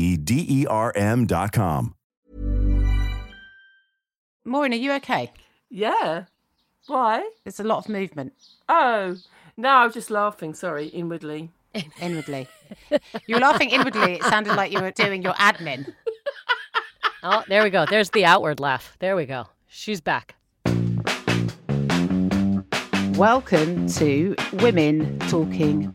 D E R M.com. Maureen, are you okay? Yeah. Why? There's a lot of movement Oh, no, I was just laughing. Sorry, inwardly. inwardly. you were laughing inwardly. It sounded like you were doing your admin. Oh, there we go. There's the outward laugh. There we go. She's back. Welcome to Women Talking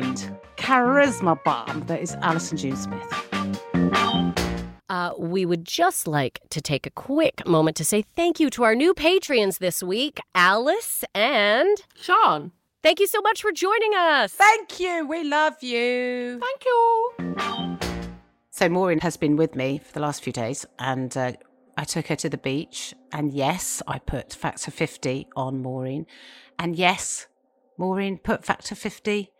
kind, charisma bomb that is Alison June Smith. Uh, we would just like to take a quick moment to say thank you to our new Patreons this week, Alice and Sean. Thank you so much for joining us. Thank you. We love you. Thank you. So Maureen has been with me for the last few days, and uh, I took her to the beach. And yes, I put factor 50 on Maureen. And yes, Maureen put factor 50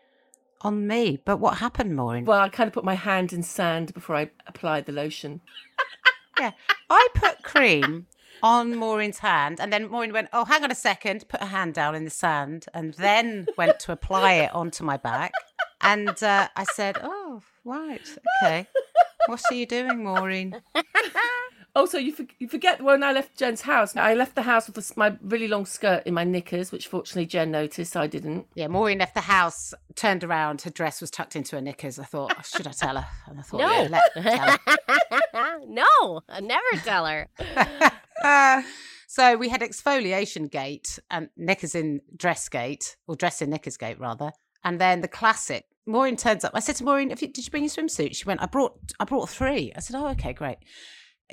on me. But what happened, Maureen? Well, I kind of put my hand in sand before I applied the lotion. yeah, I put cream on Maureen's hand, and then Maureen went, "Oh, hang on a second, put her hand down in the sand, and then went to apply it onto my back." And uh, I said, "Oh, right, okay. What are you doing, Maureen?" Also, you, for- you forget when I left Jen's house, I left the house with this, my really long skirt in my knickers, which fortunately Jen noticed. I didn't. Yeah, Maureen left the house, turned around, her dress was tucked into her knickers. I thought, oh, should I tell her? And I thought, No. yeah, let tell her. no, I never tell her. Uh, so we had exfoliation gate and knickers in dress gate, or dress in knickers gate rather. And then the classic. Maureen turns up. I said to Maureen, "Have you- "Did you bring your swimsuit?" She went, "I brought, I brought three. I said, "Oh, okay, great."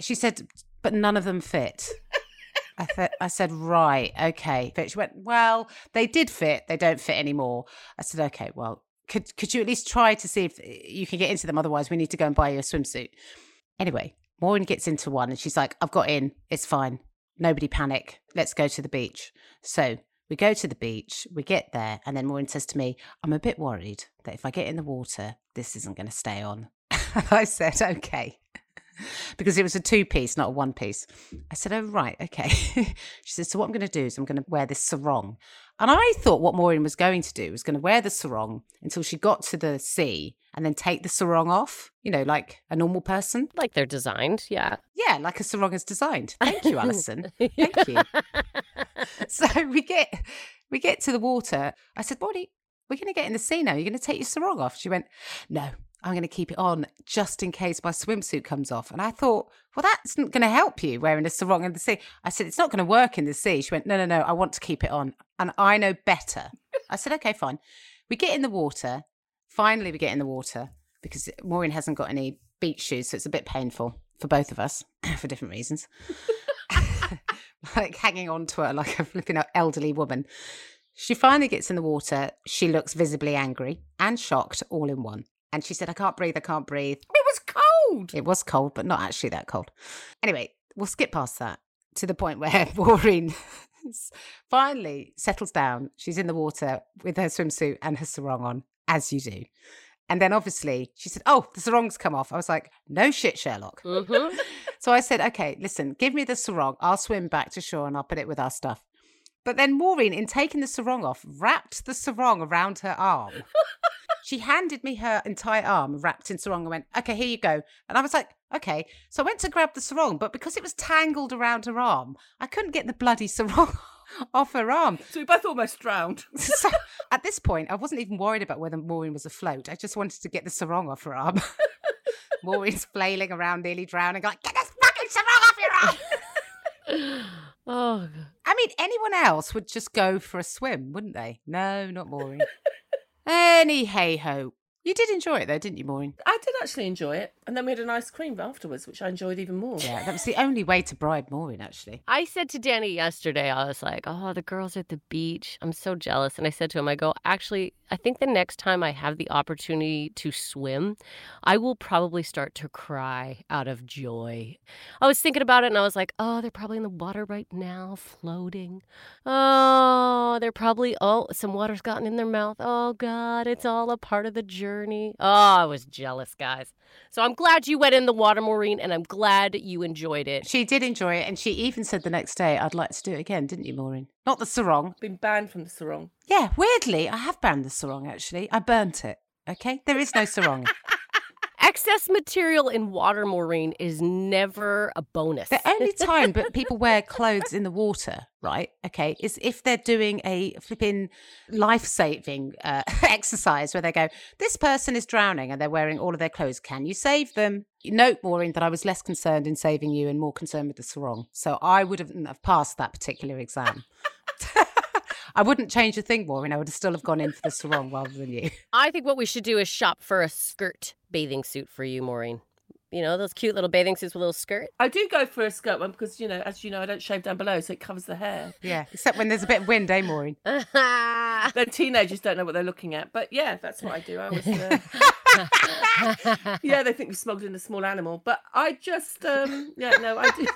She said, "But none of them fit." I, th- I said, right, okay. But she went, well, they did fit. They don't fit anymore. I said, okay, well, could could you at least try to see if you can get into them? Otherwise, we need to go and buy you a swimsuit. Anyway, Maureen gets into one and she's like, I've got in. It's fine. Nobody panic. Let's go to the beach. So we go to the beach, we get there, and then Maureen says to me, I'm a bit worried that if I get in the water, this isn't going to stay on. I said, okay. Because it was a two piece, not a one piece. I said, Oh, right, okay. she said, So, what I'm going to do is I'm going to wear this sarong. And I thought what Maureen was going to do was going to wear the sarong until she got to the sea and then take the sarong off, you know, like a normal person. Like they're designed, yeah. Yeah, like a sarong is designed. Thank you, Alison. Thank you. so we get we get to the water. I said, Bonnie, we're going to get in the sea now. You're going to take your sarong off. She went, No, I'm going to keep it on just in case my swimsuit comes off. And I thought, Well, that's not going to help you wearing a sarong in the sea. I said, It's not going to work in the sea. She went, No, no, no. I want to keep it on, and I know better. I said, Okay, fine. We get in the water. Finally, we get in the water because Maureen hasn't got any beach shoes, so it's a bit painful for both of us for different reasons. like hanging on to her like a flipping elderly woman. She finally gets in the water. She looks visibly angry and shocked all in one. And she said, I can't breathe, I can't breathe. It was cold. It was cold, but not actually that cold. Anyway, we'll skip past that to the point where Maureen finally settles down. She's in the water with her swimsuit and her sarong on, as you do. And then obviously she said, Oh, the sarong's come off. I was like, No shit, Sherlock. Mm-hmm. so I said, Okay, listen, give me the sarong. I'll swim back to shore and I'll put it with our stuff. But then Maureen, in taking the sarong off, wrapped the sarong around her arm. she handed me her entire arm wrapped in sarong and went, Okay, here you go. And I was like, Okay. So I went to grab the sarong, but because it was tangled around her arm, I couldn't get the bloody sarong off her arm. So we both almost drowned. So at this point, I wasn't even worried about whether Maureen was afloat. I just wanted to get the sarong off her arm. Maureen's flailing around, nearly drowning, like, Get this fucking sarong off your arm. Oh, I mean, anyone else would just go for a swim, wouldn't they? No, not Maureen. Any hey ho. You did enjoy it though, didn't you, Maureen? I did actually enjoy it. And then we had an ice cream afterwards, which I enjoyed even more. Yeah, that was the only way to bribe Maureen, actually. I said to Danny yesterday, I was like, oh, the girls are at the beach. I'm so jealous. And I said to him, I go, actually, I think the next time I have the opportunity to swim, I will probably start to cry out of joy. I was thinking about it and I was like, oh, they're probably in the water right now, floating. Oh, they're probably, oh, some water's gotten in their mouth. Oh, God, it's all a part of the journey. Oh, I was jealous, guys. So I'm glad you went in the water, Maureen, and I'm glad you enjoyed it. She did enjoy it, and she even said the next day, I'd like to do it again, didn't you, Maureen? Not the sarong. Been banned from the sarong. Yeah, weirdly, I have banned the sarong, actually. I burnt it. Okay? There is no sarong. Excess material in water, Maureen, is never a bonus. The only time but people wear clothes in the water, right? Okay, is if they're doing a flipping life saving uh, exercise where they go, this person is drowning and they're wearing all of their clothes. Can you save them? Note, Maureen, that I was less concerned in saving you and more concerned with the sarong. So I would have have passed that particular exam. I wouldn't change a thing, Maureen. I would still have gone in for the sarong rather than you. I think what we should do is shop for a skirt bathing suit for you, Maureen. You know, those cute little bathing suits with a little skirt. I do go for a skirt one because, you know, as you know, I don't shave down below, so it covers the hair. Yeah, except when there's a bit of wind, eh, Maureen? Then teenagers don't know what they're looking at. But yeah, that's what I do. I always. Uh... yeah, they think we smuggled in a small animal. But I just, um, yeah, no, I do.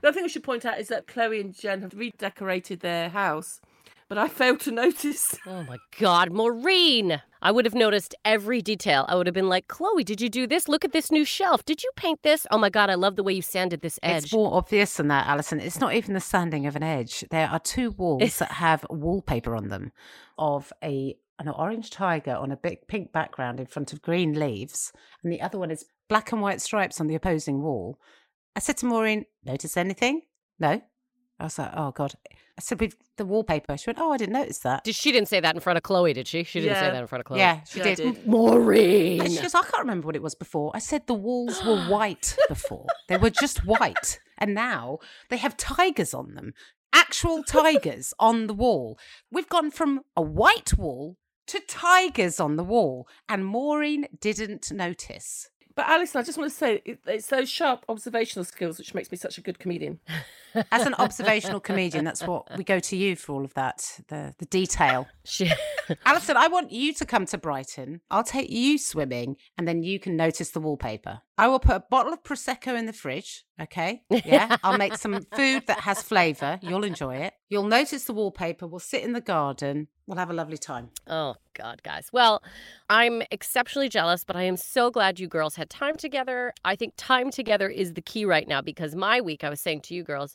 The other thing we should point out is that Chloe and Jen have redecorated their house, but I failed to notice. Oh my God, Maureen! I would have noticed every detail. I would have been like, Chloe, did you do this? Look at this new shelf. Did you paint this? Oh my God, I love the way you sanded this edge. It's more obvious than that, Alison. It's not even the sanding of an edge. There are two walls that have wallpaper on them of a an orange tiger on a big pink background in front of green leaves, and the other one is black and white stripes on the opposing wall. I said to Maureen, "Notice anything?" No. I was like, "Oh God." I said, "With the wallpaper." She went, "Oh, I didn't notice that." Did, she didn't say that in front of Chloe, did she? She didn't say that in front of Chloe. Yeah, she Yeah, I did. did. Maureen! And she goes, I can't remember what it was before. I said the walls were white before. they were just white. And now they have tigers on them. Actual tigers on the wall. We've gone from a white wall to tigers on the wall. And Maureen didn't notice. But Alison, I just want to say it, it's those sharp observational skills which makes me such a good comedian. As an observational comedian, that's what we go to you for all of that, the, the detail. She, Alison, I want you to come to Brighton. I'll take you swimming and then you can notice the wallpaper. I will put a bottle of Prosecco in the fridge. Okay. Yeah. I'll make some food that has flavour. You'll enjoy it. You'll notice the wallpaper. We'll sit in the garden. We'll have a lovely time. oh, God, guys. Well, I'm exceptionally jealous, but I am so glad you girls had time together. I think time together is the key right now because my week, I was saying to you girls,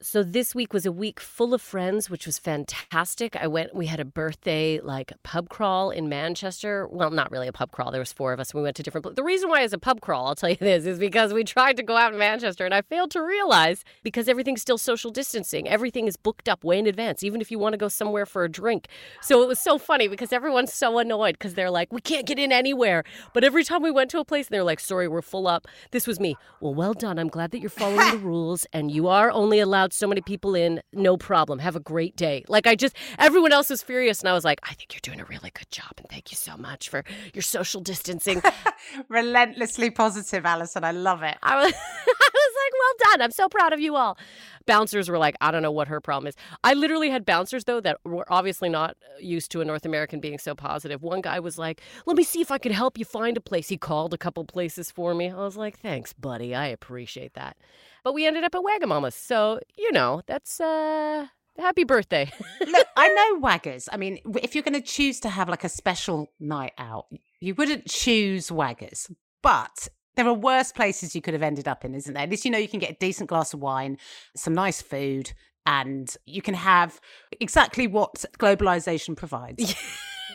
so this week was a week full of friends, which was fantastic. I went, we had a birthday like pub crawl in Manchester. Well, not really a pub crawl. There was four of us. And we went to different. pla- The reason why it's a pub crawl, I'll tell you this, is because we tried to go out in Manchester and I failed to realize because everything's still social distancing. Everything is booked up way in advance, even if you want to go somewhere for a drink. So it was so funny because everyone's so annoyed because they're like, we can't get in anywhere. But every time we went to a place and they're like, sorry, we're full up. This was me. Well, well done. I'm glad that you're following the rules and you are only allowed allowed so many people in. No problem. Have a great day. Like I just everyone else was furious and I was like, I think you're doing a really good job and thank you so much for your social distancing. Relentlessly positive, Alison. I love it. I was I was like, well done. I'm so proud of you all. Bouncers were like, I don't know what her problem is. I literally had bouncers though that were obviously not used to a North American being so positive. One guy was like, "Let me see if I could help you find a place." He called a couple places for me. I was like, "Thanks, buddy. I appreciate that." But we ended up at Wagamama's, so you know that's uh happy birthday. Look, I know Waggers. I mean, if you're going to choose to have like a special night out, you wouldn't choose Waggers. But there are worse places you could have ended up in, isn't there? At least you know you can get a decent glass of wine, some nice food, and you can have exactly what globalization provides.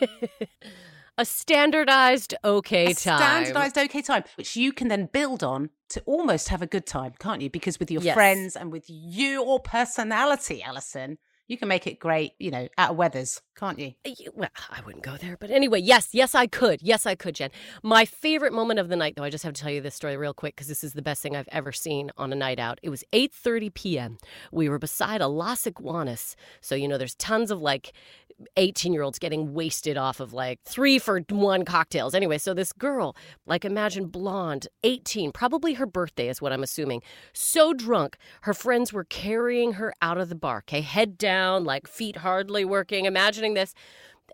a standardized okay a time. standardized okay time, which you can then build on to almost have a good time, can't you? Because with your Yes. friends and with your personality, Alison, you can make it great, you know, out of weathers, can't you? Uh, y- Well, I wouldn't go there, but anyway, yes, yes, I could. Yes, I could, Jen. My favorite moment of the night, though, I just have to tell you this story real quick because this is the best thing I've ever seen on a night out. It was 8:30 p.m. We were beside a Las Iguanas, so you know there's tons of like 18 year olds getting wasted off of like three for one cocktails. Anyway, so this girl, like imagine blonde, 18, probably her birthday is what I'm assuming, so drunk, her friends were carrying her out of the bar, okay, head down, like feet hardly working. Imagining this.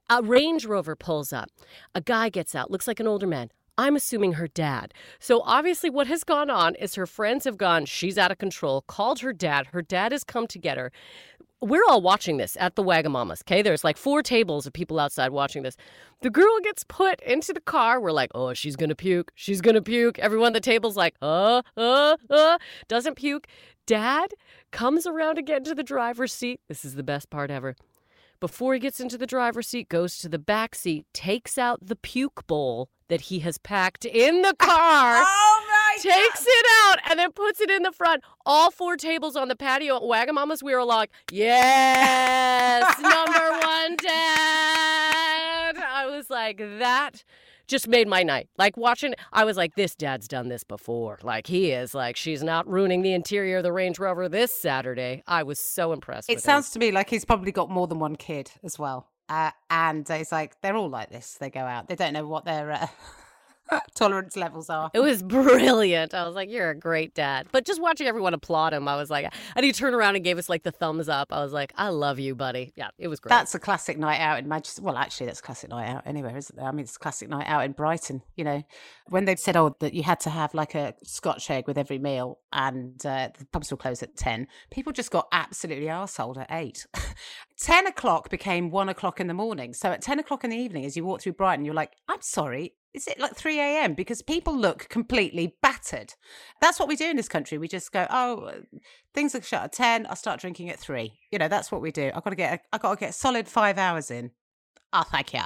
A Range Rover pulls up. A guy gets out, looks like an older man. I'm assuming her dad. So obviously, what has gone on is her friends have gone, she's out of control, called her dad. Her dad has come to get her. We're all watching this at the Wagamamas, okay? There's like four tables of people outside watching this. The girl gets put into the car. We're like, oh, she's gonna puke. She's gonna puke. Everyone at the table's like, uh, uh, uh, doesn't puke. Dad comes around again to the driver's seat. This is the best part ever before he gets into the driver's seat, goes to the back seat, takes out the puke bowl that he has packed in the car, Oh my takes it out, and then puts it in the front. All four tables on the patio at Wagamama's, we were like, yes, number one dad. I was like, that just made my night. Like watching, I was like, this dad's done this before. Like he is. Like she's not ruining the interior of the Range Rover this Saturday. I was so impressed. It with him. sounds to me like he's probably got more than one kid as well. Uh, and it's like they're all like this. They go out. They don't know what their uh, tolerance levels are. It was brilliant. I was like, "You're a great dad." But just watching everyone applaud him, I was like, and he turned around and gave us like the thumbs up. I was like, "I love you, buddy." Yeah, it was great. That's a classic night out in Manchester. Well, actually, that's a classic night out anywhere, isn't it? I mean, it's a classic night out in Brighton. You know, when they said, oh, that you had to have like a Scotch egg with every meal and uh, the pubs will close at 10, people just got absolutely arseholed at 8. 10 o'clock became 1 o'clock in the morning. So at 10 o'clock in the evening, as you walk through Brighton, you're like, I'm sorry. Is it like 3 a.m.? Because people look completely battered. That's what we do in this country. We just go, oh, things are shut at 10. I'll start drinking at 3. You know, that's what we do. I've got to get, a, I've got to get solid five hours in. Oh, thank you.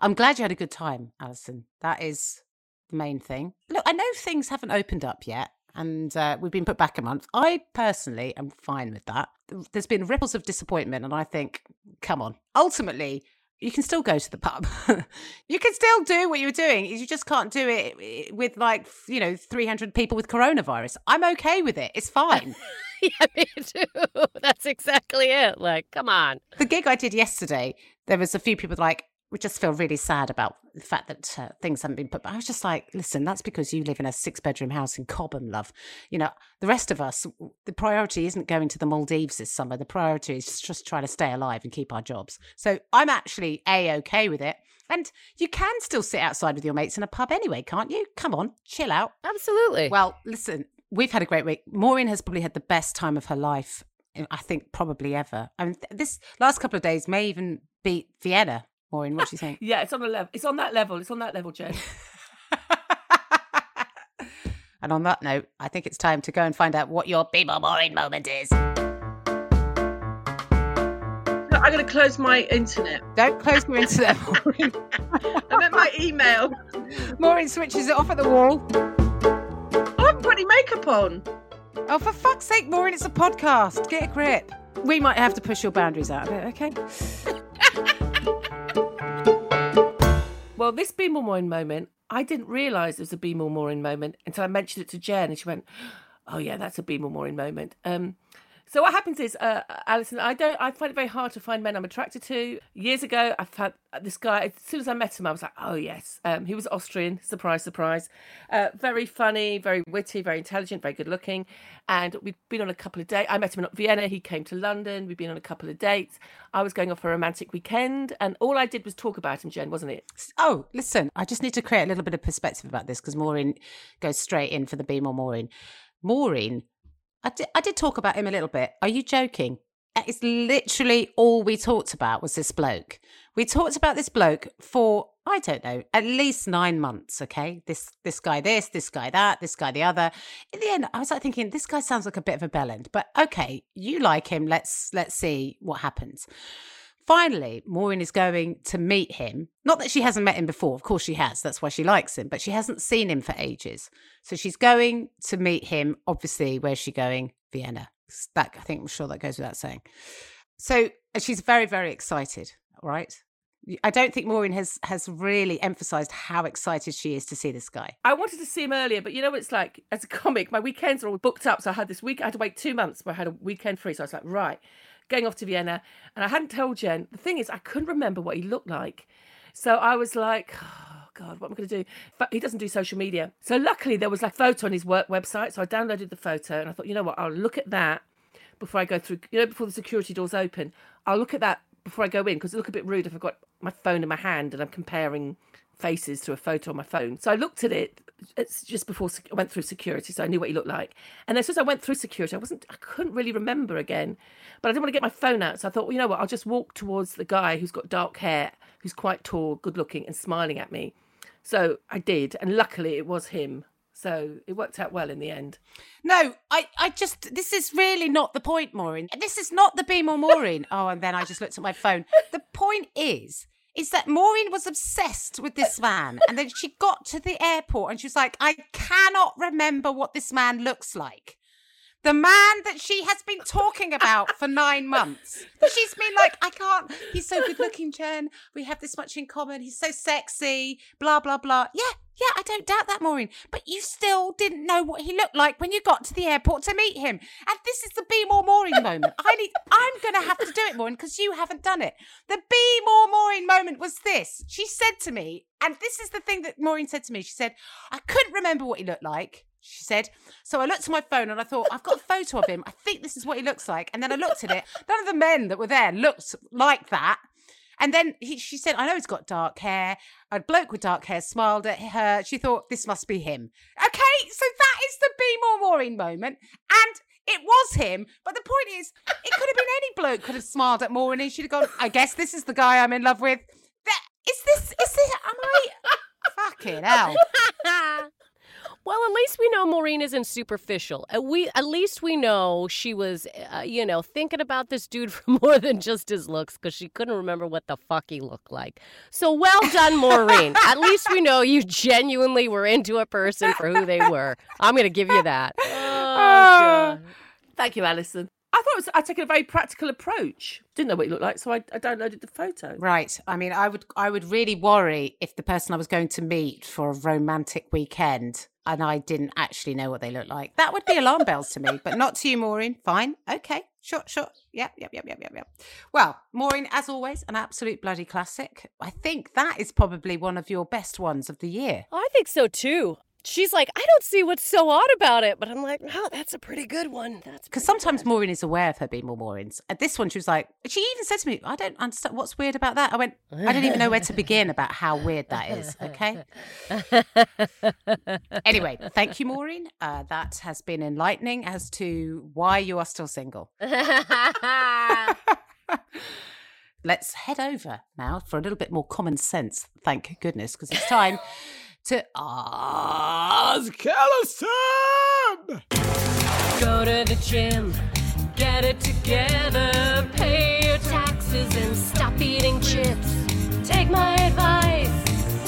I'm glad you had a good time, Alison. That is the main thing. Look, I know things haven't opened up yet and uh, we've been put back a month. I personally am fine with that. There's been ripples of disappointment, and I think, come on. Ultimately, you can still go to the pub. you can still do what you were doing. You just can't do it eh, with like, you know, 300 people with coronavirus. I'm okay with it. It's fine. yeah, me too. That's exactly it. Like, come on. the gig I did yesterday, there was a few people like, we just feel really sad about the fact that uh, things haven't been put. But I was just like, listen, that's because you live in a six bedroom house in Cobham, love. You know, the rest of us, the priority isn't going to the Maldives this summer. The priority is just trying to stay alive and keep our jobs. So I'm actually a okay with it. And you can still sit outside with your mates in a pub anyway, can't you? Come on, chill out. Absolutely. Well, listen, we've had a great week. Maureen has probably had the best time of her life. I think probably ever. I mean, th- this last couple of days may even beat Vienna. Maureen, what do you think? Yeah, it's on the level. It's on that level. It's on that level, Jen. and on that note, I think it's time to go and find out what your Be More Maureen moment is. I'm going to close my internet. Don't close your internet, Maureen. I meant my email. Maureen switches it off at the wall. I haven't put any makeup on. Oh, for fuck's sake, Maureen, it's a podcast. Get a grip. We might have to push your boundaries out a bit, okay? Well, this Be More Maureen moment, I didn't realise it was a Be More Maureen moment until I mentioned it to Jen, and she went, "Oh yeah, that's a Be More Maureen moment." Um, So what happens is, uh, Alison, I don't. I find it very hard to find men I'm attracted to. Years ago, I've had this guy. As soon as I met him, I was like, oh yes. Um, he was Austrian. Surprise, surprise. Uh, very funny, very witty, very intelligent, very good looking. And we've been on a couple of dates. I met him in Vienna. He came to London. We've been on a couple of dates. I was going off for a romantic weekend, and all I did was talk about him, Jen, wasn't it? Oh, listen, I just need to create a little bit of perspective about this because Maureen goes straight in for the Be More Maureen. Maureen I did, I did talk about him a little bit. Are you joking? It's literally all we talked about was this bloke. We talked about this bloke for I don't know, at least nine months. Okay, this this guy, this this guy, that this guy, the other. In the end, I was like thinking, this guy sounds like a bit of a bellend, but okay, you like him. Let's let's see what happens. Finally, Maureen is going to meet him. Not that she hasn't met him before, of course she has. That's why she likes him, but she hasn't seen him for ages. So she's going to meet him. Obviously, where's she going? Vienna. That I think I'm sure that goes without saying. So she's very, very excited. Right. I don't think Maureen has has really emphasised how excited she is to see this guy. I wanted to see him earlier, but you know it's like as a comic, my weekends are all booked up. So I had this week I had to wait two months where I had a weekend free. So I was like, right, going off to Vienna. And I hadn't told Jen. The thing is, I couldn't remember what he looked like. So I was like, oh, God, what am I going to do? But he doesn't do social media. So luckily, there was a photo on his work website. So I downloaded the photo and I thought, you know what? I'll look at that before I go through, you know, before the security doors open. I'll look at that before I go in because it look a bit rude if I've got my phone in my hand and I'm comparing faces to a photo on my phone. So I looked at it it's just before I went through security, so I knew what he looked like. And then as soon as I went through security, I wasn't, I couldn't really remember again. But I didn't want to get my phone out, so I thought, well, you know what? I'll just walk towards the guy who's got dark hair, who's quite tall, good looking, and smiling at me. So I did, and luckily it was him. So it worked out well in the end. No, I, I just, this is really not the point, Maureen. This is not the Be More Maureen. oh, and then I just looked at my phone. The point is, is that Maureen was obsessed with this man. And then she got to the airport and she was like, I cannot remember what this man looks like. The man that she has been talking about for nine months. She's been like, I can't. He's so good looking, Jen. We have this much in common. He's so sexy. Blah, blah, blah. Yeah, yeah, I don't doubt that, Maureen. But you still didn't know what he looked like when you got to the airport to meet him. And this is the Be More Maureen moment. I need I'm gonna have to do it, Maureen, because you haven't done it. The Be More Maureen moment was this. She said to me, and this is the thing that Maureen said to me. She said, I couldn't remember what he looked like she said. So I looked at my phone and I thought, I've got a photo of him. I think this is what he looks like. And then I looked at it. None of the men that were there looked like that. And then he, she said, I know he's got dark hair. A bloke with dark hair smiled at her. She thought, this must be him. Okay, so that is the Be More Maureen moment. And it was him. But the point is, it could have been any bloke could have smiled at Maureen and she'd have gone, I guess this is the guy I'm in love with. Is this, is this, am I? Fucking hell. Well, at least we know Maureen isn't superficial. At, we, at least we know she was, uh, you know, thinking about this dude for more than just his looks because she couldn't remember what the fuck he looked like. So well done, Maureen. at least we know you genuinely were into a person for who they were. I'm going to give you that. Oh, Thank you, Alison. I thought it was, I'd taken a very practical approach. Didn't know what he looked like, so I, I downloaded the photo. Right. I mean, I would I would really worry if the person I was going to meet for a romantic weekend and I didn't actually know what they looked like. That would be alarm bells to me, but not to you, Maureen. Fine. Okay. Sure, sure. Yep, yep, yep, yep, yep, yep. Well, Maureen, as always, an absolute bloody classic. I think that is probably one of your best ones of the year. I think so too she's like, I don't see what's so odd about it. But I'm like, no, that's a pretty good one. That's because sometimes good. Maureen is aware of her being more Maureen's. At this one, she was like, she even said to me, I don't understand what's weird about that. I went, I don't even know where to begin about how weird that is. Okay. anyway, thank you, Maureen. Uh, that has been enlightening as to why you are still single. Let's head over now for a little bit more common sense. Thank goodness, because it's time to Ask Alison. Go to the gym, get it together, pay your taxes and stop eating chips. Take my advice.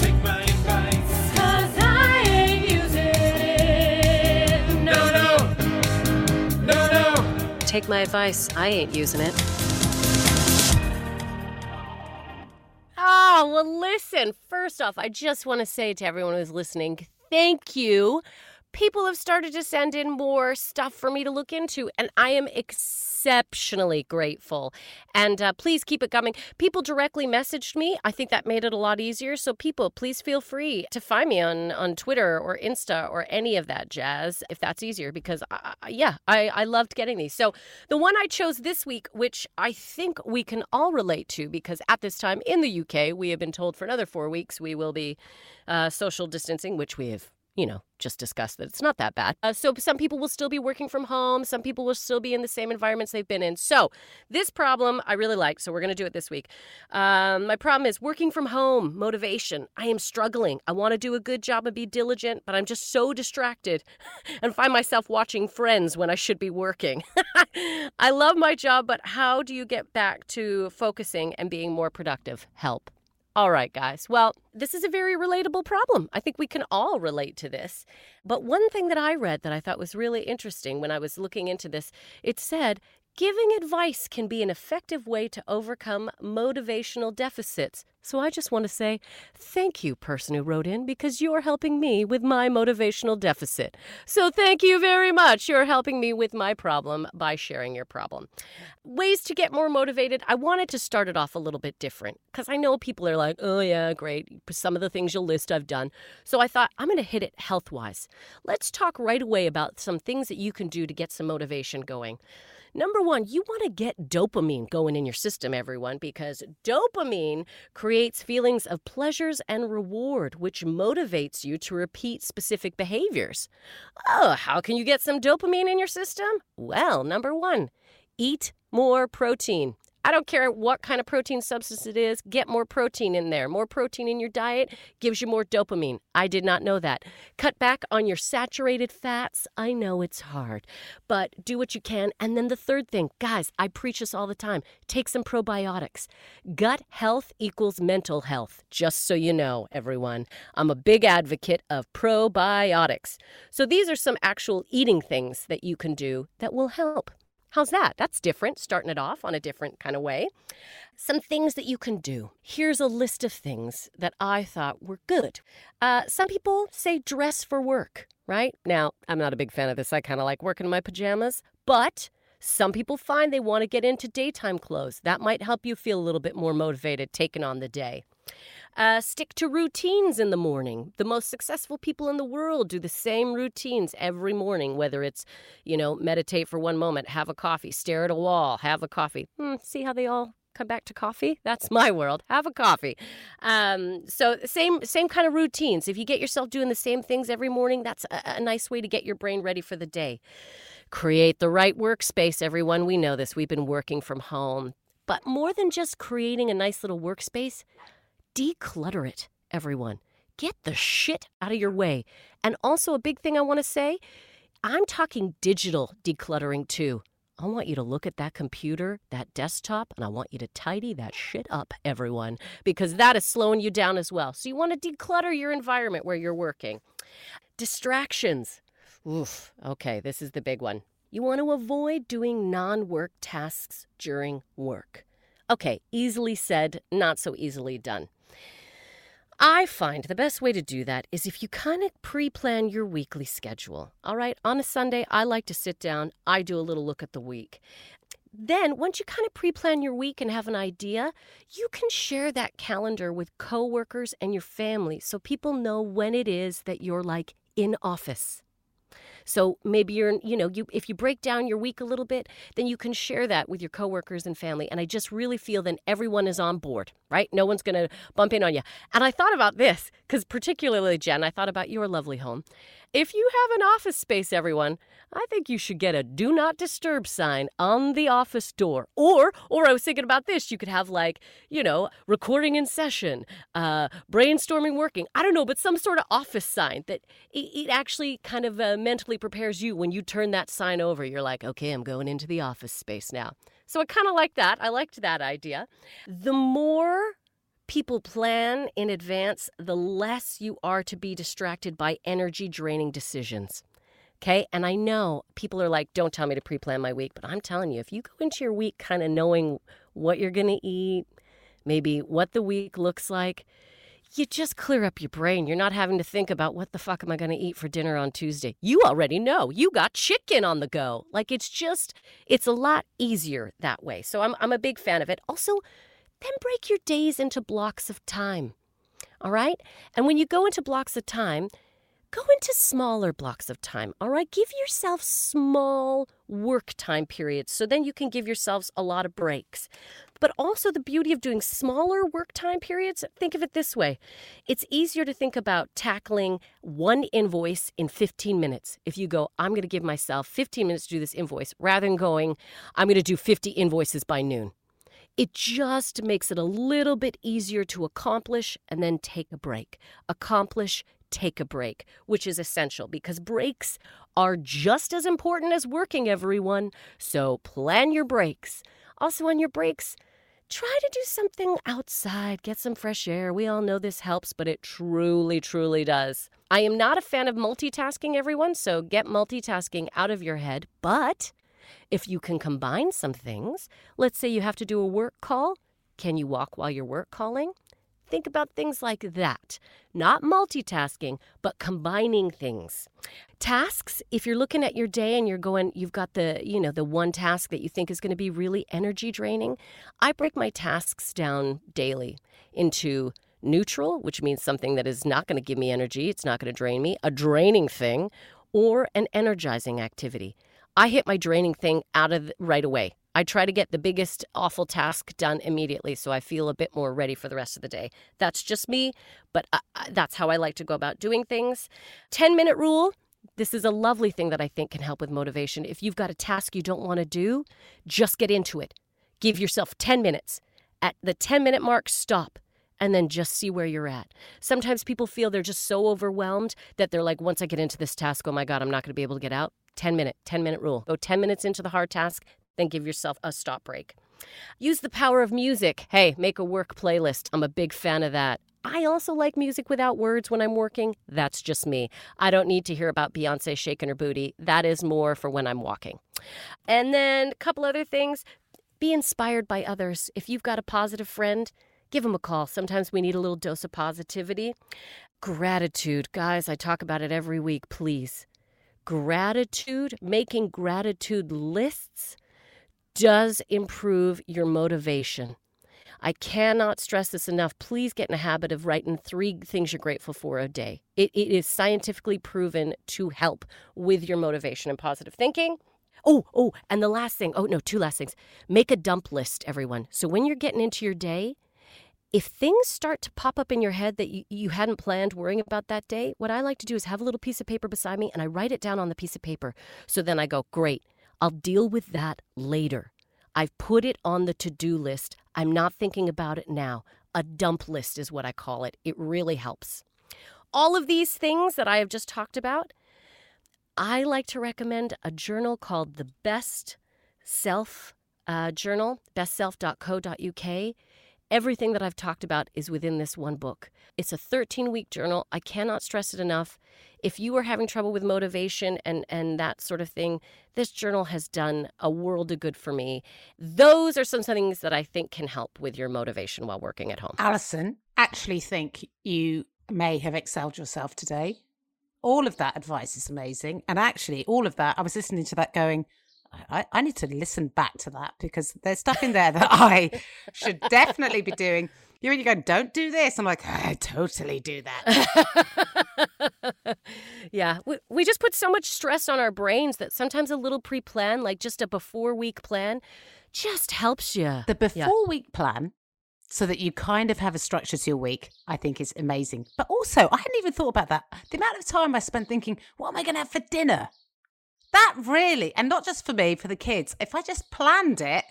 Take my advice. Cause I ain't using it. No, no. No, no. Take my advice. I ain't using it. Oh, well, listen. First off, I just want to say to everyone who's listening, thank you people have started to send in more stuff for me to look into, and I am exceptionally grateful. And uh, please keep it coming. People directly messaged me. I think that made it a lot easier. So, people, please feel free to find me on, on Twitter or Insta or any of that jazz if that's easier, because I, yeah, I, I loved getting these. So, the one I chose this week, which I think we can all relate to, because at this time in the UK, we have been told for another four weeks we will be uh, social distancing, which we have you know, just discussed that it's not that bad. Uh, so some people will still be working from home. Some people will still be in the same environments they've been in. So this problem I really like. So we're going to do it this week. Um, my problem is working from home, motivation. I am struggling. I want to do a good job and be diligent, but I'm just so distracted and find myself watching friends when I should be working. I love my job, but how do you get back to focusing and being more productive? Help. All right, guys. Well, this is a very relatable problem. I think we can all relate to this. But one thing that I read that I thought was really interesting when I was looking into this, it said giving advice can be an effective way to overcome motivational deficits. So I just want to say thank you, person who wrote in, because you're helping me with my motivational deficit. So thank you very much. You're helping me with my problem by sharing your problem. Ways to get more motivated. I wanted to start it off a little bit different because I know people are like, oh, yeah, great. Some of the things you'll list I've done. So I thought I'm going to hit it health wise. Let's talk right away about some things that you can do to get some motivation going. Number one, you want to get dopamine going in your system, everyone, because dopamine creates feelings of pleasures and reward, which motivates you to repeat specific behaviors. Oh, how can you get some dopamine in your system? Well, number one, eat more protein. I don't care what kind of protein substance it is, get more protein in there. More protein in your diet gives you more dopamine. I did not know that. Cut back on your saturated fats. I know it's hard, but do what you can. And then the third thing, guys, I preach this all the time take some probiotics. Gut health equals mental health, just so you know, everyone. I'm a big advocate of probiotics. So these are some actual eating things that you can do that will help. How's that? That's different, starting it off on a different kind of way. Some things that you can do. Here's a list of things that I thought were good. Uh, some people say dress for work, right? Now, I'm not a big fan of this. I kind of like working in my pajamas, but some people find they want to get into daytime clothes. That might help you feel a little bit more motivated taking on the day. Uh, stick to routines in the morning. The most successful people in the world do the same routines every morning, whether it's, you know, meditate for one moment, have a coffee, stare at a wall, have a coffee. Hmm, see how they all come back to coffee? That's my world. Have a coffee. Um, so same same kind of routines. If you get yourself doing the same things every morning, that's a, a nice way to get your brain ready for the day. Create the right workspace, everyone. We know this. We've been working from home. But more than just creating a nice little workspace, declutter it, everyone. Get the shit out of your way. And also, a big thing I want to say I'm talking digital decluttering too. I want you to look at that computer, that desktop, and I want you to tidy that shit up, everyone, because that is slowing you down as well. So, you want to declutter your environment where you're working. Distractions. Oof. Okay, this is the big one. You want to avoid doing non work tasks during work. Okay, easily said, not so easily done. I find the best way to do that is if you kind of pre plan your weekly schedule. All right, on a Sunday, I like to sit down, I do a little look at the week. Then, once you kind of pre plan your week and have an idea, you can share that calendar with coworkers and your family so people know when it is that you're like in office. So maybe you're, you know, you if you break down your week a little bit, then you can share that with your coworkers and family. And I just really feel then everyone is on board, right? No one's going to bump in on you. And I thought about this because particularly Jen, I thought about your lovely home. If you have an office space, everyone, I think you should get a do not disturb sign on the office door. Or, or I was thinking about this, you could have like, you know, recording in session, uh, brainstorming working. I don't know, but some sort of office sign that it, it actually kind of uh, mentally prepares you when you turn that sign over. You're like, okay, I'm going into the office space now. So I kind of like that. I liked that idea. The more people plan in advance, the less you are to be distracted by energy draining decisions. Okay. And I know people are like, don't tell me to pre plan my week, but I'm telling you, if you go into your week kind of knowing what you're going to eat, maybe what the week looks like, you just clear up your brain. You're not having to think about what the fuck am I going to eat for dinner on Tuesday. You already know. You got chicken on the go. Like it's just it's a lot easier that way. So I'm I'm a big fan of it. Also, then break your days into blocks of time. All right? And when you go into blocks of time, go into smaller blocks of time. All right? Give yourself small work time periods so then you can give yourselves a lot of breaks. But also, the beauty of doing smaller work time periods, think of it this way it's easier to think about tackling one invoice in 15 minutes. If you go, I'm going to give myself 15 minutes to do this invoice, rather than going, I'm going to do 50 invoices by noon. It just makes it a little bit easier to accomplish and then take a break. Accomplish, take a break, which is essential because breaks are just as important as working, everyone. So plan your breaks. Also, on your breaks, try to do something outside, get some fresh air. We all know this helps, but it truly, truly does. I am not a fan of multitasking, everyone, so get multitasking out of your head. But if you can combine some things, let's say you have to do a work call, can you walk while you're work calling? Think about things like that. Not multitasking, but combining things. Tasks, if you're looking at your day and you're going, you've got the, you know, the one task that you think is going to be really energy draining, I break my tasks down daily into neutral, which means something that is not going to give me energy, it's not going to drain me, a draining thing, or an energizing activity. I hit my draining thing out of right away. I try to get the biggest awful task done immediately so I feel a bit more ready for the rest of the day. That's just me, but I, that's how I like to go about doing things. 10 minute rule. This is a lovely thing that I think can help with motivation. If you've got a task you don't want to do, just get into it. Give yourself 10 minutes. At the 10 minute mark, stop and then just see where you're at. Sometimes people feel they're just so overwhelmed that they're like, once I get into this task, oh my God, I'm not going to be able to get out. 10 minute, 10 minute rule. Go 10 minutes into the hard task, then give yourself a stop break. Use the power of music. Hey, make a work playlist. I'm a big fan of that. I also like music without words when I'm working. That's just me. I don't need to hear about Beyonce shaking her booty. That is more for when I'm walking. And then a couple other things be inspired by others. If you've got a positive friend, give them a call. Sometimes we need a little dose of positivity. Gratitude. Guys, I talk about it every week, please. Gratitude, making gratitude lists does improve your motivation. I cannot stress this enough. Please get in a habit of writing three things you're grateful for a day. It, it is scientifically proven to help with your motivation and positive thinking. Oh, oh, and the last thing. Oh, no, two last things. Make a dump list, everyone. So when you're getting into your day, if things start to pop up in your head that you, you hadn't planned worrying about that day, what I like to do is have a little piece of paper beside me and I write it down on the piece of paper. So then I go, great, I'll deal with that later. I've put it on the to do list. I'm not thinking about it now. A dump list is what I call it. It really helps. All of these things that I have just talked about, I like to recommend a journal called the Best Self uh, Journal, bestself.co.uk. Everything that I've talked about is within this one book. It's a 13 week journal. I cannot stress it enough. If you are having trouble with motivation and, and that sort of thing, this journal has done a world of good for me. Those are some things that I think can help with your motivation while working at home. Alison, actually think you may have excelled yourself today. All of that advice is amazing. And actually, all of that, I was listening to that going, I, I need to listen back to that because there's stuff in there that I should definitely be doing. You and you go, don't do this. I'm like, I totally do that. yeah, we, we just put so much stress on our brains that sometimes a little pre plan, like just a before week plan, just helps you. The before week plan, so that you kind of have a structure to your week, I think is amazing. But also, I hadn't even thought about that. The amount of time I spent thinking, what am I going to have for dinner? That really, and not just for me, for the kids. If I just planned it,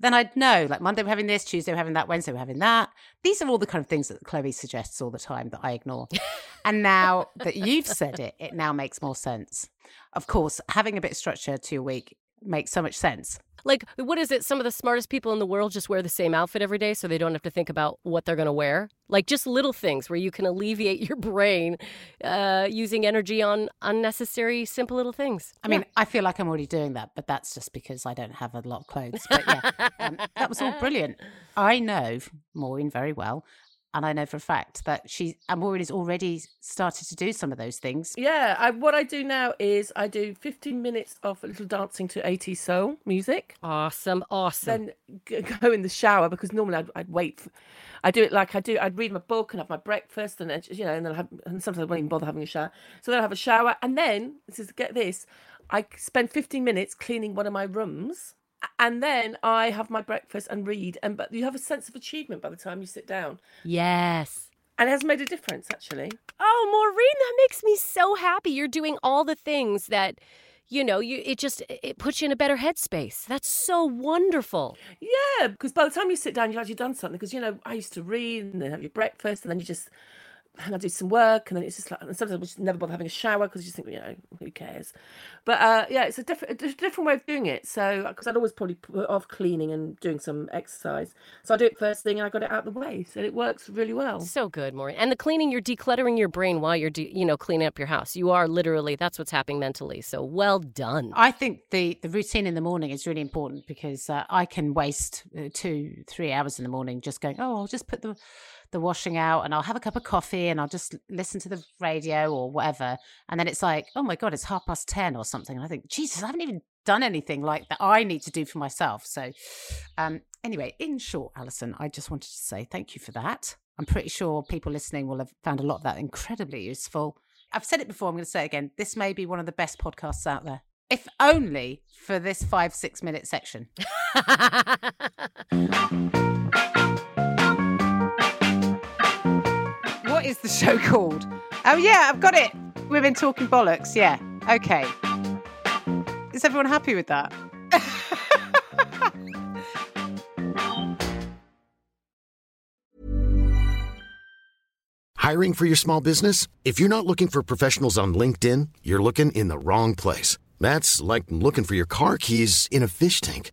then I'd know like Monday we're having this, Tuesday we're having that, Wednesday we're having that. These are all the kind of things that Chloe suggests all the time that I ignore. and now that you've said it, it now makes more sense. Of course, having a bit of structure to your week makes so much sense. Like, what is it? Some of the smartest people in the world just wear the same outfit every day so they don't have to think about what they're going to wear. Like, just little things where you can alleviate your brain uh, using energy on unnecessary, simple little things. I mean, I feel like I'm already doing that, but that's just because I don't have a lot of clothes. But yeah, um, that was all brilliant. I know Maureen very well. And I know for a fact that she and Maureen has already started to do some of those things. Yeah, I, what I do now is I do 15 minutes of a little dancing to 80s soul music. Awesome, awesome. Then go in the shower because normally I'd, I'd wait. For, I do it like I do. I'd read my book and have my breakfast, and then you know, and then I have, and sometimes I won't even bother having a shower. So then I have a shower, and then this is get this. I spend 15 minutes cleaning one of my rooms, a- and then I have my breakfast and read. And but you have a sense of achievement by the time you sit down, yes. and it has made a difference actually. Oh, Maureen, that makes me so happy. You're doing all the things that, you know, you it just it puts you in a better headspace. That's so wonderful. Yeah, because by the time you sit down, you've actually done something. Because you know, I used to read and then have your breakfast, and then you just and I do some work, and then it's just like and sometimes I just never bother having a shower because you just think, you know, who cares? But uh, yeah, it's a different, a different way of doing it. So because I'd always probably put off cleaning and doing some exercise, so I do it first thing, and I got it out of the way, so it works really well. So good, Maureen. And the cleaning, you're decluttering your brain while you're, de- you know, cleaning up your house. You are literally, that's what's happening mentally. So well done. I think the, the routine in the morning is really important because uh, I can waste uh, two, three hours in the morning just going, oh, I'll just put the the washing out and I'll have a cup of coffee and I'll just listen to the radio or whatever. And then it's like, oh my God, it's half past 10 or something. And I think, Jesus, I haven't even done anything like that I need to do for myself. So, um, anyway, in short, Alison, I just wanted to say thank you for that. I'm pretty sure people listening will have found a lot of that incredibly useful. I've said it before, I'm going to say it again. This may be one of the best podcasts out there, if only for this five, six minute section. Show called? Oh, yeah, I've got it. Women Talking Bollocks. Yeah. Okay. Is everyone happy with that? Hiring for your small business? If you're not looking for professionals on LinkedIn, you're looking in the wrong place. That's like looking for your car keys in a fish tank.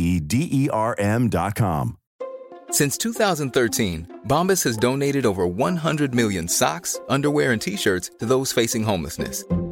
D E R M.com. Since 2013, Bombas has donated over 100 million socks, underwear, and t shirts to those facing homelessness.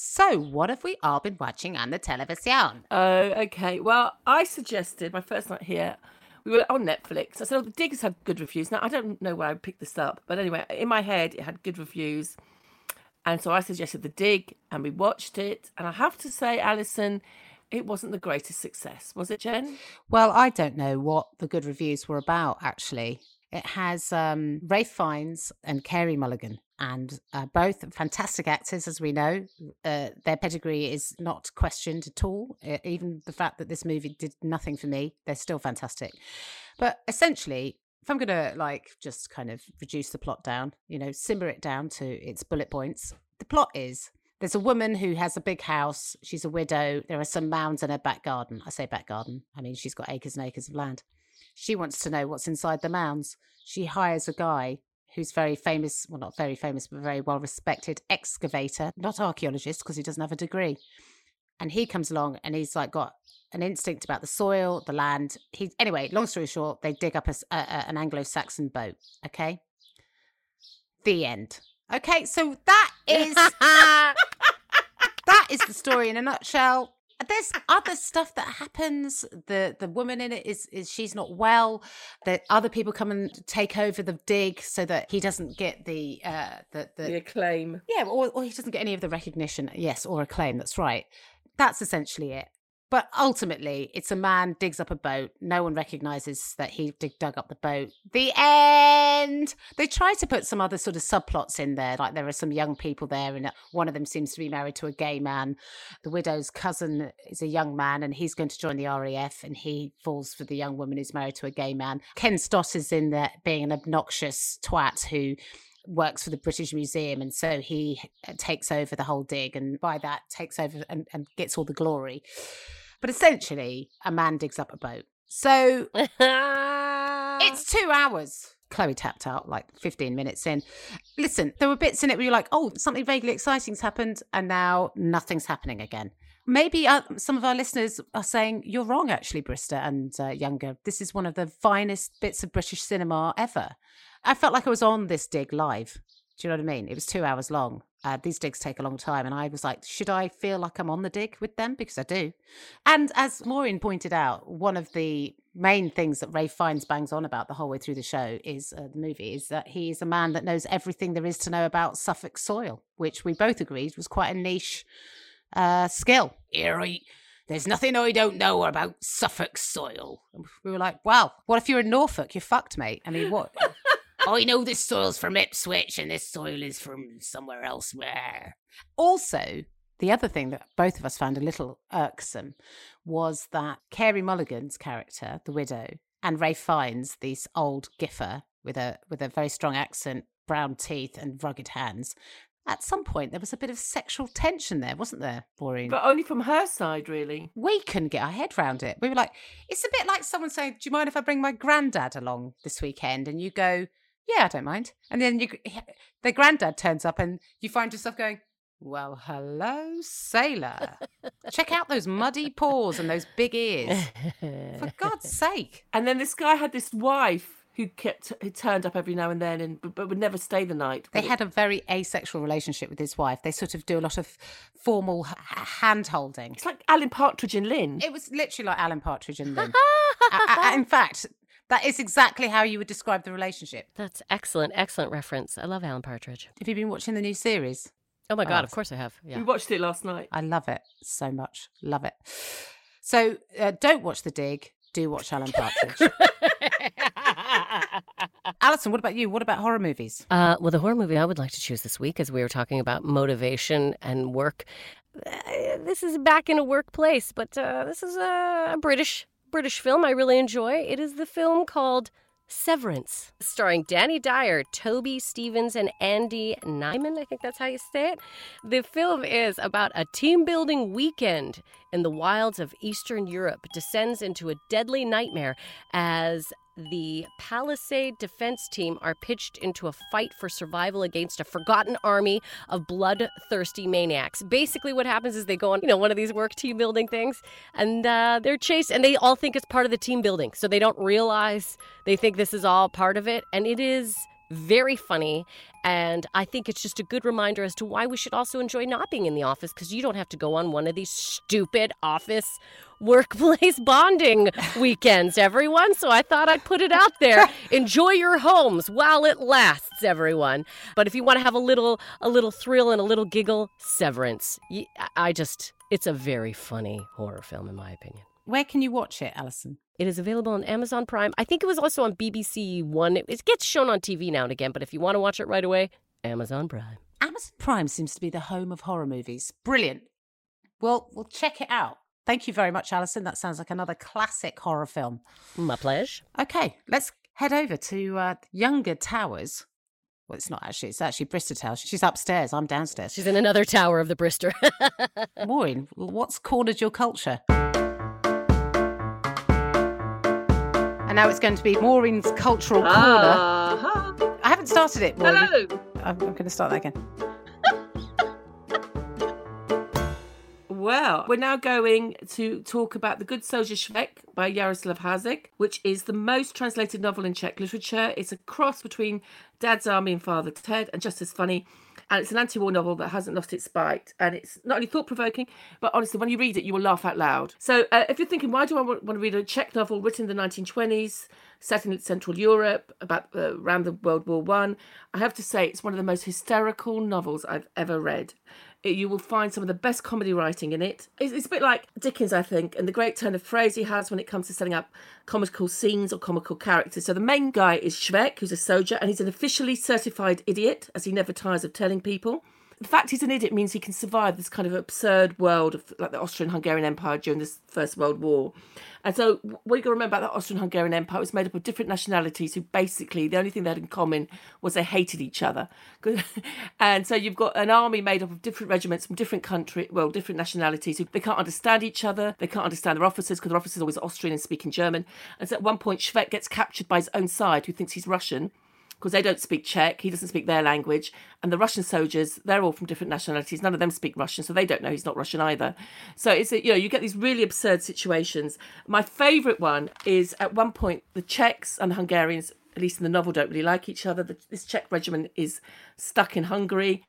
So, what have we all been watching on the television? Oh, okay. Well, I suggested my first night here. We were on Netflix. I said, "Oh, the Dig has had good reviews." Now I don't know where I picked this up, but anyway, in my head, it had good reviews, and so I suggested the Dig, and we watched it. And I have to say, Alison, it wasn't the greatest success, was it, Jen? Well, I don't know what the good reviews were about, actually. It has um, Ralph Fiennes and Carey Mulligan, and uh, both fantastic actors, as we know. Uh, their pedigree is not questioned at all. Uh, even the fact that this movie did nothing for me, they're still fantastic. But essentially, if I'm going to like just kind of reduce the plot down, you know, simmer it down to its bullet points, the plot is there's a woman who has a big house. She's a widow. There are some mounds in her back garden. I say back garden. I mean, she's got acres and acres of land. She wants to know what's inside the mounds. She hires a guy who's very famous, well, not very famous, but very well respected excavator, not archaeologist because he doesn't have a degree. And he comes along and he's like got an instinct about the soil, the land. He anyway. Long story short, they dig up a a- an Anglo-Saxon boat. Okay. The end. Okay, so that is that is the story in a nutshell. There's other stuff that happens. The the woman in it is is she's not well. That other people come and take over the dig so that he doesn't get the uh the the, The acclaim. yeah, or, or he doesn't get any of the recognition. Yes, or acclaim. That's right. That's essentially it. But ultimately, it's a man digs up a boat. No one recognizes that he dig, dug up the boat. The end. They try to put some other sort of subplots in there, like there are some young people there, and one of them seems to be married to a gay man. The widow's cousin is a young man, and he's going to join the RAF, and he falls for the young woman who's married to a gay man. Ken Stott is in there being an obnoxious twat who works for the British Museum, and so he takes over the whole dig, and by that takes over and, and gets all the glory. But essentially, a man digs up a boat. So it's two hours. Chloe tapped out like 15 minutes in. Listen, there were bits in it where you're like, oh, something vaguely exciting's happened, and now nothing's happening again. Maybe uh, some of our listeners are saying, you're wrong, actually, Brister and uh, Younger. This is one of the finest bits of British cinema ever. I felt like I was on this dig live. Do you know what I mean? It was two hours long. Uh, these digs take a long time. And I was like, should I feel like I'm on the dig with them? Because I do. And as Maureen pointed out, one of the main things that Ralph Fiennes bangs on about the whole way through the show is uh, the movie is that he is a man that knows everything there is to know about Suffolk soil, which we both agreed was quite a niche uh, skill. Here, I, there's nothing I don't know about Suffolk soil. And we were like, wow, what if you're in Norfolk? You're fucked, mate. I mean, what? I know this soil's from Ipswich and this soil is from somewhere elsewhere. Also, the other thing that both of us found a little irksome was that Carey Mulligan's character, the widow, and Ralph Fiennes, this old giffer with a with a very strong accent, brown teeth, and rugged hands. At some point, there was a bit of sexual tension there, wasn't there, Maureen? But only from her side, really. we couldn't get our head round it. We were like, it's a bit like someone saying, "Do you mind if I bring my granddad along this weekend?" And you go, "Yeah, I don't mind." And then you, the granddad turns up, and you find yourself going, "Well, hello, sailor. Check out those muddy paws and those big ears. For God's sake!" And then this guy had this wife who kept who turned up every now and then, and but, would never stay the night. They had a very asexual relationship with his wife. They sort of do a lot of formal h- hand holding. It's like Alan Partridge and Lynn. It was literally like Alan Partridge and Lynn. In fact, that is exactly how you would describe the relationship. That's excellent, excellent reference. I love Alan Partridge. Have you been watching the new series? Oh my God, Oh, of course I have. Yeah. We watched it last night. I love it so much. Love it. So uh, don't watch The Dig. Do watch Alan Partridge. Alison, what about you? What about horror movies? Uh, well, the horror movie I would like to choose this week, as we were talking about motivation and work. Uh, this is back in a workplace, but uh, this is a, a British British film I really enjoy. It is the film called Severance, starring Danny Dyer, Toby Stephens, and Andy Nyman. I think that's how you say it. The film is about a team building weekend in the wilds of Eastern Europe descends into a deadly nightmare as the Palisade defense team are pitched into a fight for survival against a forgotten army of bloodthirsty maniacs. Basically, what happens is they go on, you know, one of these work team building things, and uh, they're chased, and they all think it's part of the team building, so they don't realize they think this is all part of it, and it is very funny. And I think it's just a good reminder as to why we should also enjoy not being in the office because you don't have to go on one of these stupid office workplace bonding weekends, everyone. So I thought I'd put it out there. Enjoy your homes while it lasts, everyone. But if you want to have a little a little thrill and a little giggle, Severance. I just it's a very funny horror film in my opinion. Where can you watch it, Alison? It is available on Amazon Prime. I think it was also on BBC One. It, gets shown on TV now and again, but if you want to watch it right away, Amazon Prime. Amazon Prime seems to be the home of horror movies. Brilliant. Well, we'll check it out. Thank you very much, Alison. That sounds like another classic horror film. My pleasure. Okay, let's head over to uh, Younger Towers. Well, it's not actually. It's actually Brister Towers. She's upstairs. I'm downstairs. She's in another tower of the Brister. Maureen, what's cornered your culture? Now it's going to be Maureen's cultural corner. Ah, I haven't started it, Maureen. hello. I'm, I'm going to start that again. Well, we're now going to talk about The Good Soldier Švejk by Jaroslav Hašek, which is the most translated novel in Czech literature. It's a cross between Dad's Army and Father Ted, and just as funny. And it's an anti war novel that hasn't lost its bite. And it's not only thought provoking, but honestly, when you read it, you will laugh out loud. So, uh, if you're thinking, why do I want to read a Czech novel written in the 1920s, set in Central Europe, about around the World War One? I have to say, it's one of the most hysterical novels I've ever read. It- you will find some of the best comedy writing in it. It's, it's a bit like Dickens, I think, and the great turn of phrase he has when it comes to setting up comical scenes or comical characters. So the main guy is Švejk, who's a soldier, and he's an officially certified idiot, as he never tires of telling people. The fact he's an idiot means he can survive this kind of absurd world of like the Austrian-Hungarian Empire during this First World War. And so what you got to remember about the Austrian-Hungarian Empire was made up of different nationalities who basically the only thing they had in common was they hated each other. and so you've got an army made up of different regiments from different country, well, different nationalities who they can't understand each other. They can't understand their officers because their officers are always Austrian and speaking German. And so at one point, Švejk gets captured by his own side, who thinks he's Russian because they don't speak Czech, he doesn't speak their language, and the Russian soldiers, they're all from different nationalities. None of them speak Russian, so they don't know he's not Russian either. So it's a, you know you get these really absurd situations. My favourite one is at one point the Czechs and the Hungarians, at least in the novel, don't really like each other. The, this Czech regiment is stuck in Hungary.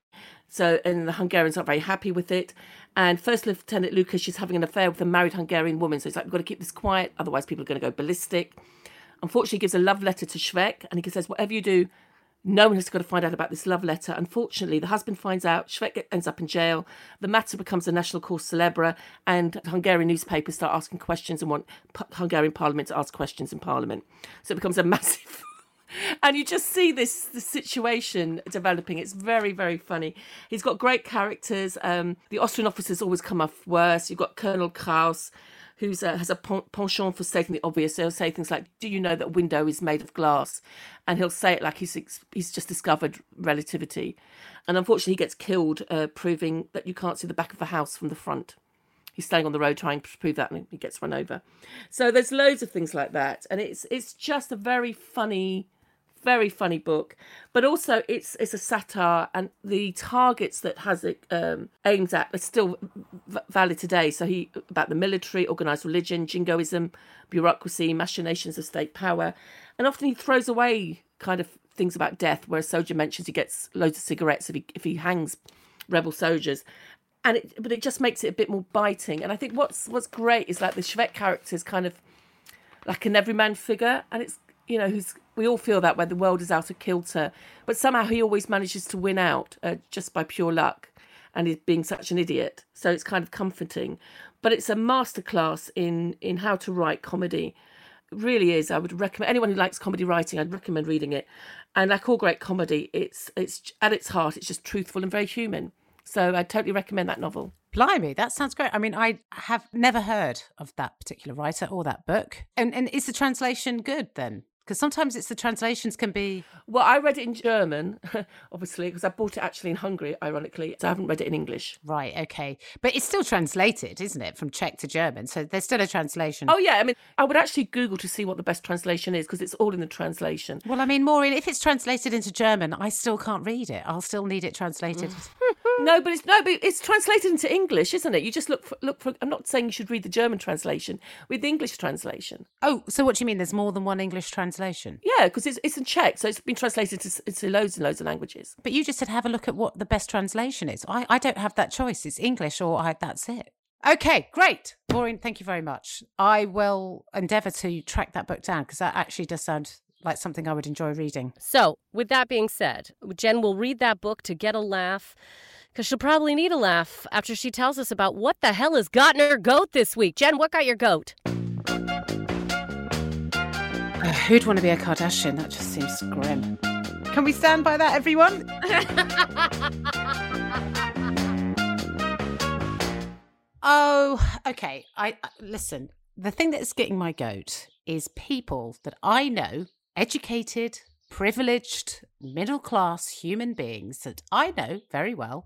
So, and the Hungarians aren't very happy with it. And First Lieutenant Lucas is having an affair with a married Hungarian woman. So it's like, we've got to keep this quiet, otherwise people are going to go ballistic. Unfortunately, gives a love letter to Švejk and he says, whatever you do, no one has got to find out about this love letter. Unfortunately, the husband finds out, Schweck ends up in jail. The matter becomes a national cause celebre, and Hungarian newspapers start asking questions and want P- Hungarian parliament to ask questions in parliament. So it becomes a massive and you just see this, this situation developing. It's very, very funny. He's got great characters. Um, the Austrian officers always come off worse. You've got Colonel Kraus, who's uh, has a penchant for stating the obvious. He'll say things like, "Do you know that window is made of glass?" And he'll say it like he's he's just discovered relativity. And unfortunately, he gets killed, uh, proving that you can't see the back of a house from the front he's staying on the road trying to prove that and he gets run over so there's loads of things like that and it's it's just a very funny very funny book but also it's it's a satire and the targets that Hašek um, aims at are still v- valid today. So he about the military organized religion jingoism bureaucracy machinations of state power and often he throws away kind of things about death where a soldier mentions he gets loads of cigarettes if he if he hangs rebel soldiers. And it but it just makes it a bit more biting. And i think what's what's great is like the Švejk character is kind of like an everyman figure and it's you know who's we all feel that way. The world is out of kilter. But somehow he always manages to win out uh, just by pure luck and he's being such an idiot. So it's kind of comforting. But it's a masterclass in in how to write comedy. It really is. I would recommend anyone who likes comedy writing i'd recommend reading it. And like all great comedy. It's it's at its heart it's just truthful and very human. So i totally recommend that novel. Blimey, that sounds great. I mean, I have never heard of that particular writer or that book. And and is the translation good then? Because sometimes it's the translations can be Well, I read it in German, obviously, because I bought it actually in Hungary, ironically. So I haven't read it in English. right, okay, but it's still translated, isn't it, from Czech to German? So there's still a translation. Oh, yeah. I mean, I would actually Google to see what the best translation is because it's all in the translation. Well, I mean, Maureen, if it's translated into German, I still can't read it. I'll still need it translated. No, but it's no, but it's translated into English, isn't it? You just look for look for. I'm not saying you should read the German translation. Read the English translation. oh, so what do you mean? There's more than one English translation? Yeah, because it's it's in Czech, so it's been translated to, into loads and loads of languages. But you just said have a look at what the best translation is. I, I don't have that choice. It's English or I, that's it. Okay, great. Maureen, thank you very much. I will endeavour to track that book down because that actually does sound like something I would enjoy reading. So, with that being said, Jen will read that book to get a laugh because she'll probably need a laugh after she tells us about what the hell has gotten her goat this week. Jen, what got your goat? Uh, who'd want to be a Kardashian? That just seems grim. Can we stand by that, everyone? oh, okay. I I- listen. The thing that's getting my goat is people that I know, educated, privileged, middle class human beings that I know very well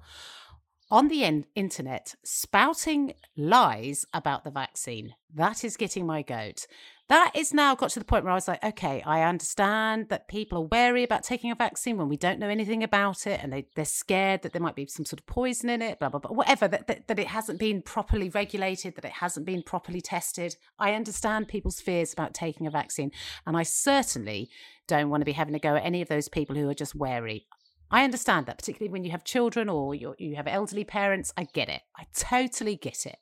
on the in- internet spouting lies about the vaccine. That is getting my goat. That is now got to the point where I was like, okay, I understand that people are wary about taking a vaccine when we don't know anything about it and they, they're scared that there might be some sort of poison in it, blah, blah, blah, whatever, that, that, that it hasn't been properly regulated, that it hasn't been properly tested. I understand people's fears about taking a vaccine. And I certainly don't want to be having to go at any of those people who are just wary. I understand that, particularly when you have children or you have elderly parents. I get it. I totally get it.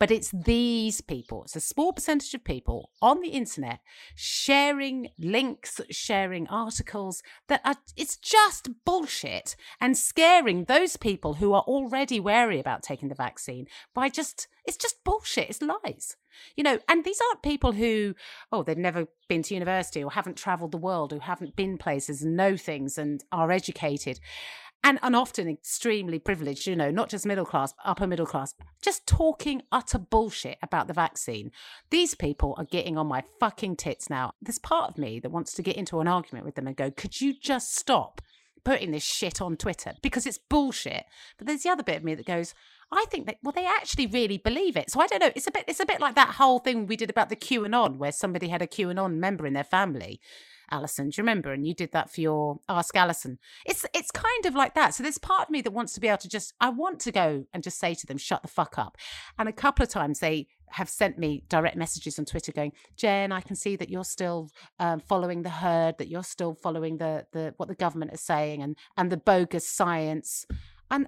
But it's these people, it's a small percentage of people on the internet sharing links, sharing articles that are, it's just bullshit and scaring those people who are already wary about taking the vaccine by just, it's just bullshit. It's lies. You know, and these aren't people who, oh, they've never been to university or haven't traveled the world, who haven't been places and know things and are educated and, and often extremely privileged, you know, not just middle class, upper middle class, just talking utter bullshit about the vaccine. These people are getting on my fucking tits now. There's part of me that wants to get into an argument with them and go, could you just stop putting this shit on Twitter? Because it's bullshit. But there's the other bit of me that goes, I think that well, they actually really believe it. So I don't know. It's a bit. It's a bit like that whole thing we did about the QAnon, where somebody had a QAnon member in their family, Alison. Do you remember? And you did that for your Ask Alison. It's it's kind of like that. So there's part of me that wants to be able to just I want to go and just say to them, shut the fuck up. And a couple of times they have sent me direct messages on Twitter going, Jen, I can see that you're still um, following the herd, that you're still following the the what the government is saying and and the bogus science. And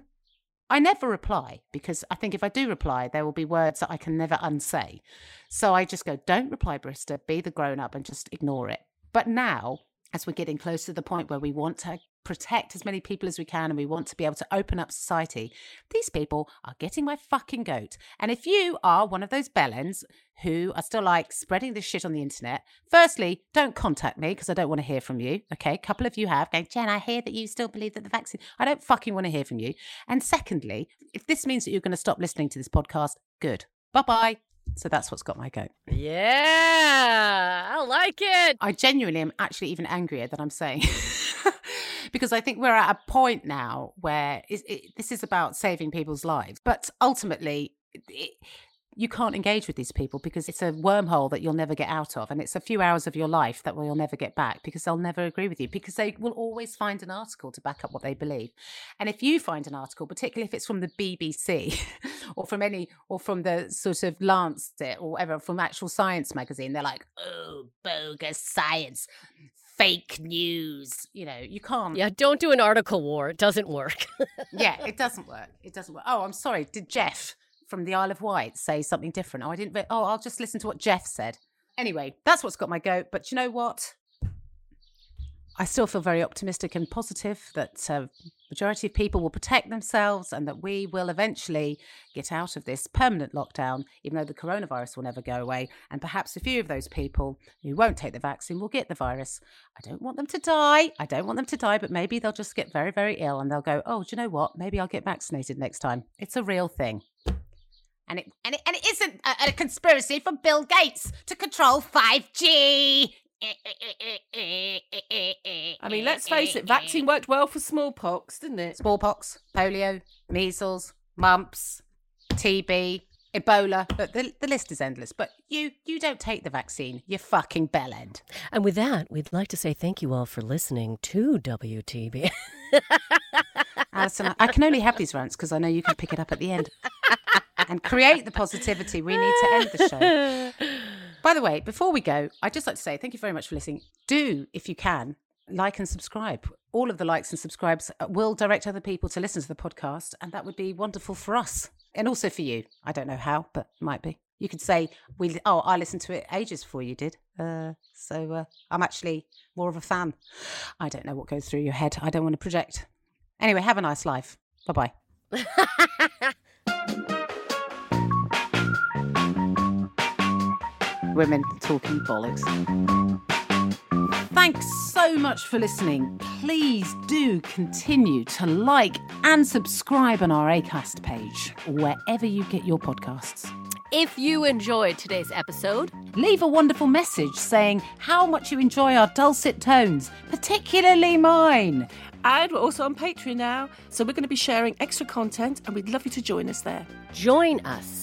I never reply because I think if I do reply, there will be words that I can never unsay. So I just go, don't reply, Brister, be the grown up and just ignore it. But now, as we're getting close to the point where we want to protect as many people as we can and we want to be able to open up society, these people are getting my fucking goat. And if you are one of those bellends who are still like spreading this shit on the internet, firstly, don't contact me because I don't want to hear from you. Okay. A couple of you have going, Jen, I hear that you still believe that the vaccine, I don't fucking want to hear from you. And secondly, if this means that you're going to stop listening to this podcast, good. Bye bye. So that's what's got my goat. Yeah, I like it. I genuinely am actually even angrier than I'm saying. because I think we're at a point now where it, it, this is about saving people's lives. But ultimately, it, you can't engage with these people because it's a wormhole that you'll never get out of. And it's a few hours of your life that you'll never get back because they'll never agree with you because they will always find an article to back up what they believe. And if you find an article, particularly if it's from the BBC or from any, or from the sort of Lancet or whatever, from actual science magazine, they're like, oh, bogus science. Fake news, you know, you can't. Yeah, don't do an article war. It doesn't work. yeah, it doesn't work. It doesn't work. Oh, I'm sorry. Did Jeff from the Isle of Wight say something different? Oh, I didn't. Oh, I'll just listen to what Jeff said. Anyway, that's what's got my goat. But you know what? I still feel very optimistic and positive that uh, majority of people will protect themselves and that we will eventually get out of this permanent lockdown, even though the coronavirus will never go away. And perhaps a few of those people who won't take the vaccine will get the virus. I don't want them to die. I don't want them to die, but maybe they'll just get very, very ill and they'll go, oh, do you know what? Maybe I'll get vaccinated next time. It's a real thing. And it, and it, and it isn't a, a conspiracy for Bill Gates to control 5G. I mean, let's face it, vaccine worked well for smallpox, didn't it? Smallpox, polio, measles, mumps, TB, Ebola. Look, the, the list is endless. But you you don't take the vaccine. You fucking bellend. And with that, we'd like to say thank you all for listening to WTB. Alison, I can only have these rants because I know you can pick it up at the end and create the positivity we need to end the show. By the way, before we go, I'd just like to say thank you very much for listening. Do, if you can, like and subscribe. All of the likes and subscribes uh, will direct other people to listen to the podcast, and that would be wonderful for us and also for you. I don't know how, but might be. You could say, "We oh, I listened to it ages before you did." Uh, so uh, I'm actually more of a fan. I don't know what goes through your head. I don't want to project. Anyway, have a nice life. Bye bye. Women talking bollocks. Thanks so much for listening. Please do continue to like and subscribe on our ACAST page, wherever you get your podcasts. if you enjoyed today's episode, Leave a wonderful message saying how much you enjoy our dulcet tones, particularly mine. And we're also on Patreon now, so we're going to be sharing extra content, and we'd love you to join us there. join us.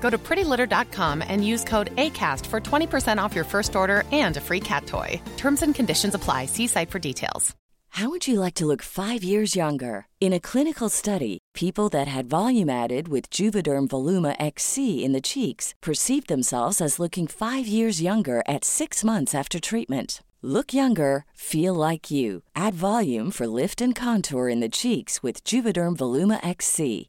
Go to prettylitter.com and use code ACAST for 20% off your first order and a free cat toy. Terms and conditions apply. See site for details. How would you like to look five years younger? In a clinical study, people that had volume added with Juvederm Voluma XC in the cheeks perceived themselves as looking five years younger at six months after treatment. Look younger, feel like you. Add volume for lift and contour in the cheeks with Juvederm Voluma XC.